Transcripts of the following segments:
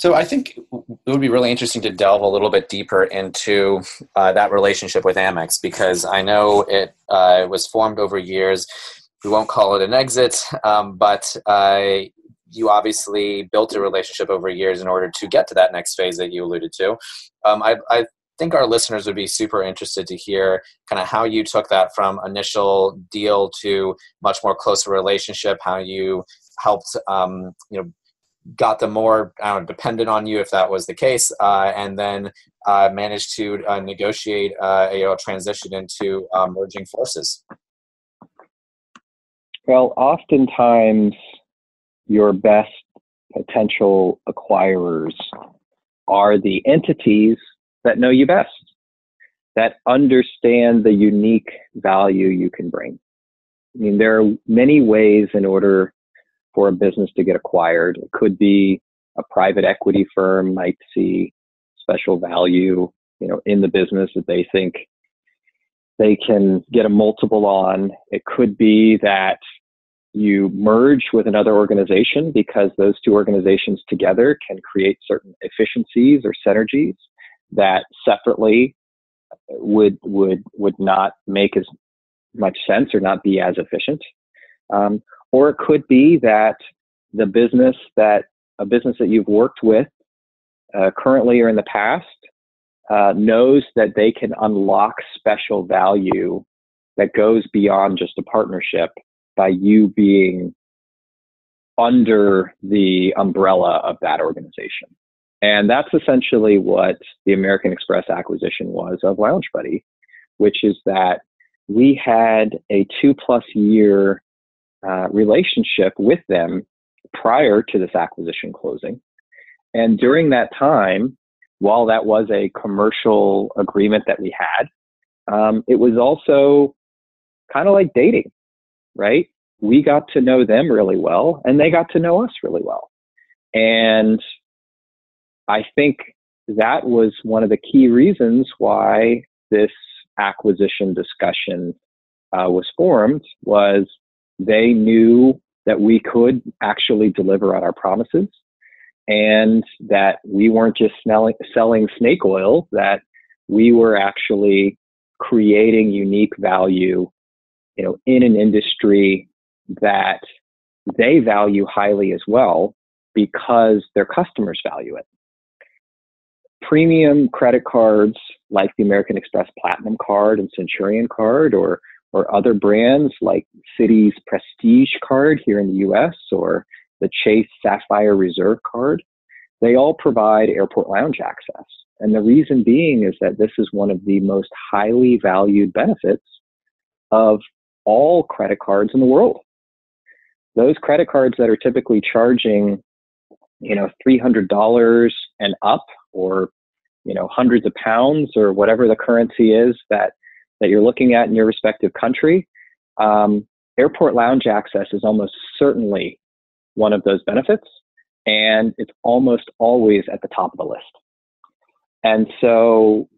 So I think it would be really interesting to delve a little bit deeper into uh, that relationship with Amex because I know it uh, was formed over years. We won't call it an exit, um, but uh, you obviously built a relationship over years in order to get to that next phase that you alluded to. Um, I, I think our listeners would be super interested to hear kind of how you took that from initial deal to much more closer relationship, how you helped um, you know got them more know, dependent on you if that was the case, uh, and then uh, managed to uh, negotiate uh, you know, a transition into uh, merging forces? Well, oftentimes your best potential acquirers are the entities that know you best, that understand the unique value you can bring. I mean, there are many ways in order for a business to get acquired. It could be a private equity firm might see special value, you know, in the business that they think they can get a multiple on. It could be that you merge with another organization because those two organizations together can create certain efficiencies or synergies that separately would would would not make as much sense or not be as efficient. Um, or it could be that the business that a business that you've worked with uh, currently or in the past uh, knows that they can unlock special value that goes beyond just a partnership by you being under the umbrella of that organization. And that's essentially what the American Express acquisition was of Lounge Buddy, which is that we had a two plus year uh, relationship with them prior to this acquisition closing. And during that time, while that was a commercial agreement that we had, um, it was also kind of like dating, right? We got to know them really well, and they got to know us really well. And I think that was one of the key reasons why this acquisition discussion uh, was formed was they knew that we could actually deliver on our promises and that we weren't just selling snake oil, that we were actually creating unique value, you know, in an industry that they value highly as well because their customers value it. Premium credit cards like the American Express Platinum card and Centurion card or or other brands like Citi's Prestige card here in the US or the Chase Sapphire Reserve card, they all provide airport lounge access. And the reason being is that this is one of the most highly valued benefits of all credit cards in the world. Those credit cards that are typically charging, you know, $300 and up or, you know, hundreds of pounds or whatever the currency is that that you're looking at in your respective country, um, airport lounge access is almost certainly one of those benefits, and it's almost always at the top of the list. And so,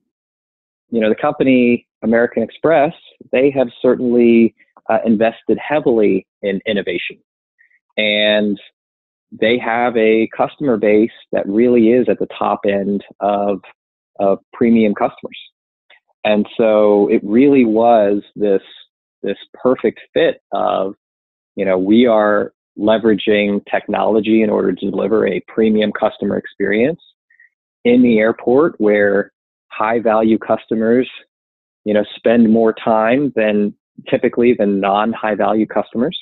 you know, the company American Express, they have certainly uh, invested heavily in innovation. And they have a customer base that really is at the top end of, of premium customers. And so it really was this this perfect fit of, you know, we are leveraging technology in order to deliver a premium customer experience in the airport where high value customers, you know, spend more time than typically than non high value customers.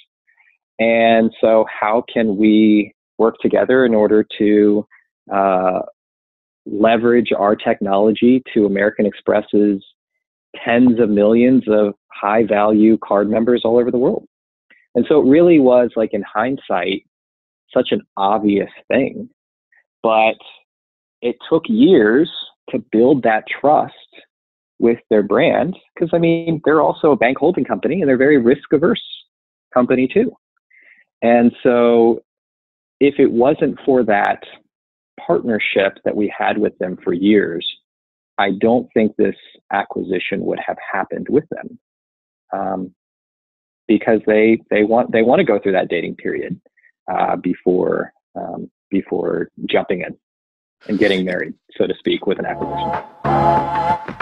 And so how can we work together in order to uh, leverage our technology to American Express's tens of millions of high value card members all over the world. And so it really was like in hindsight, such an obvious thing. But it took years to build that trust with their brand because I mean they're also a bank holding company and they're a very risk averse company too. And so if it wasn't for that partnership that we had with them for years, I don't think this acquisition would have happened with them um, because they they want they want to go through that dating period uh, before um, before jumping in. and getting married, so to speak, with an acquisition.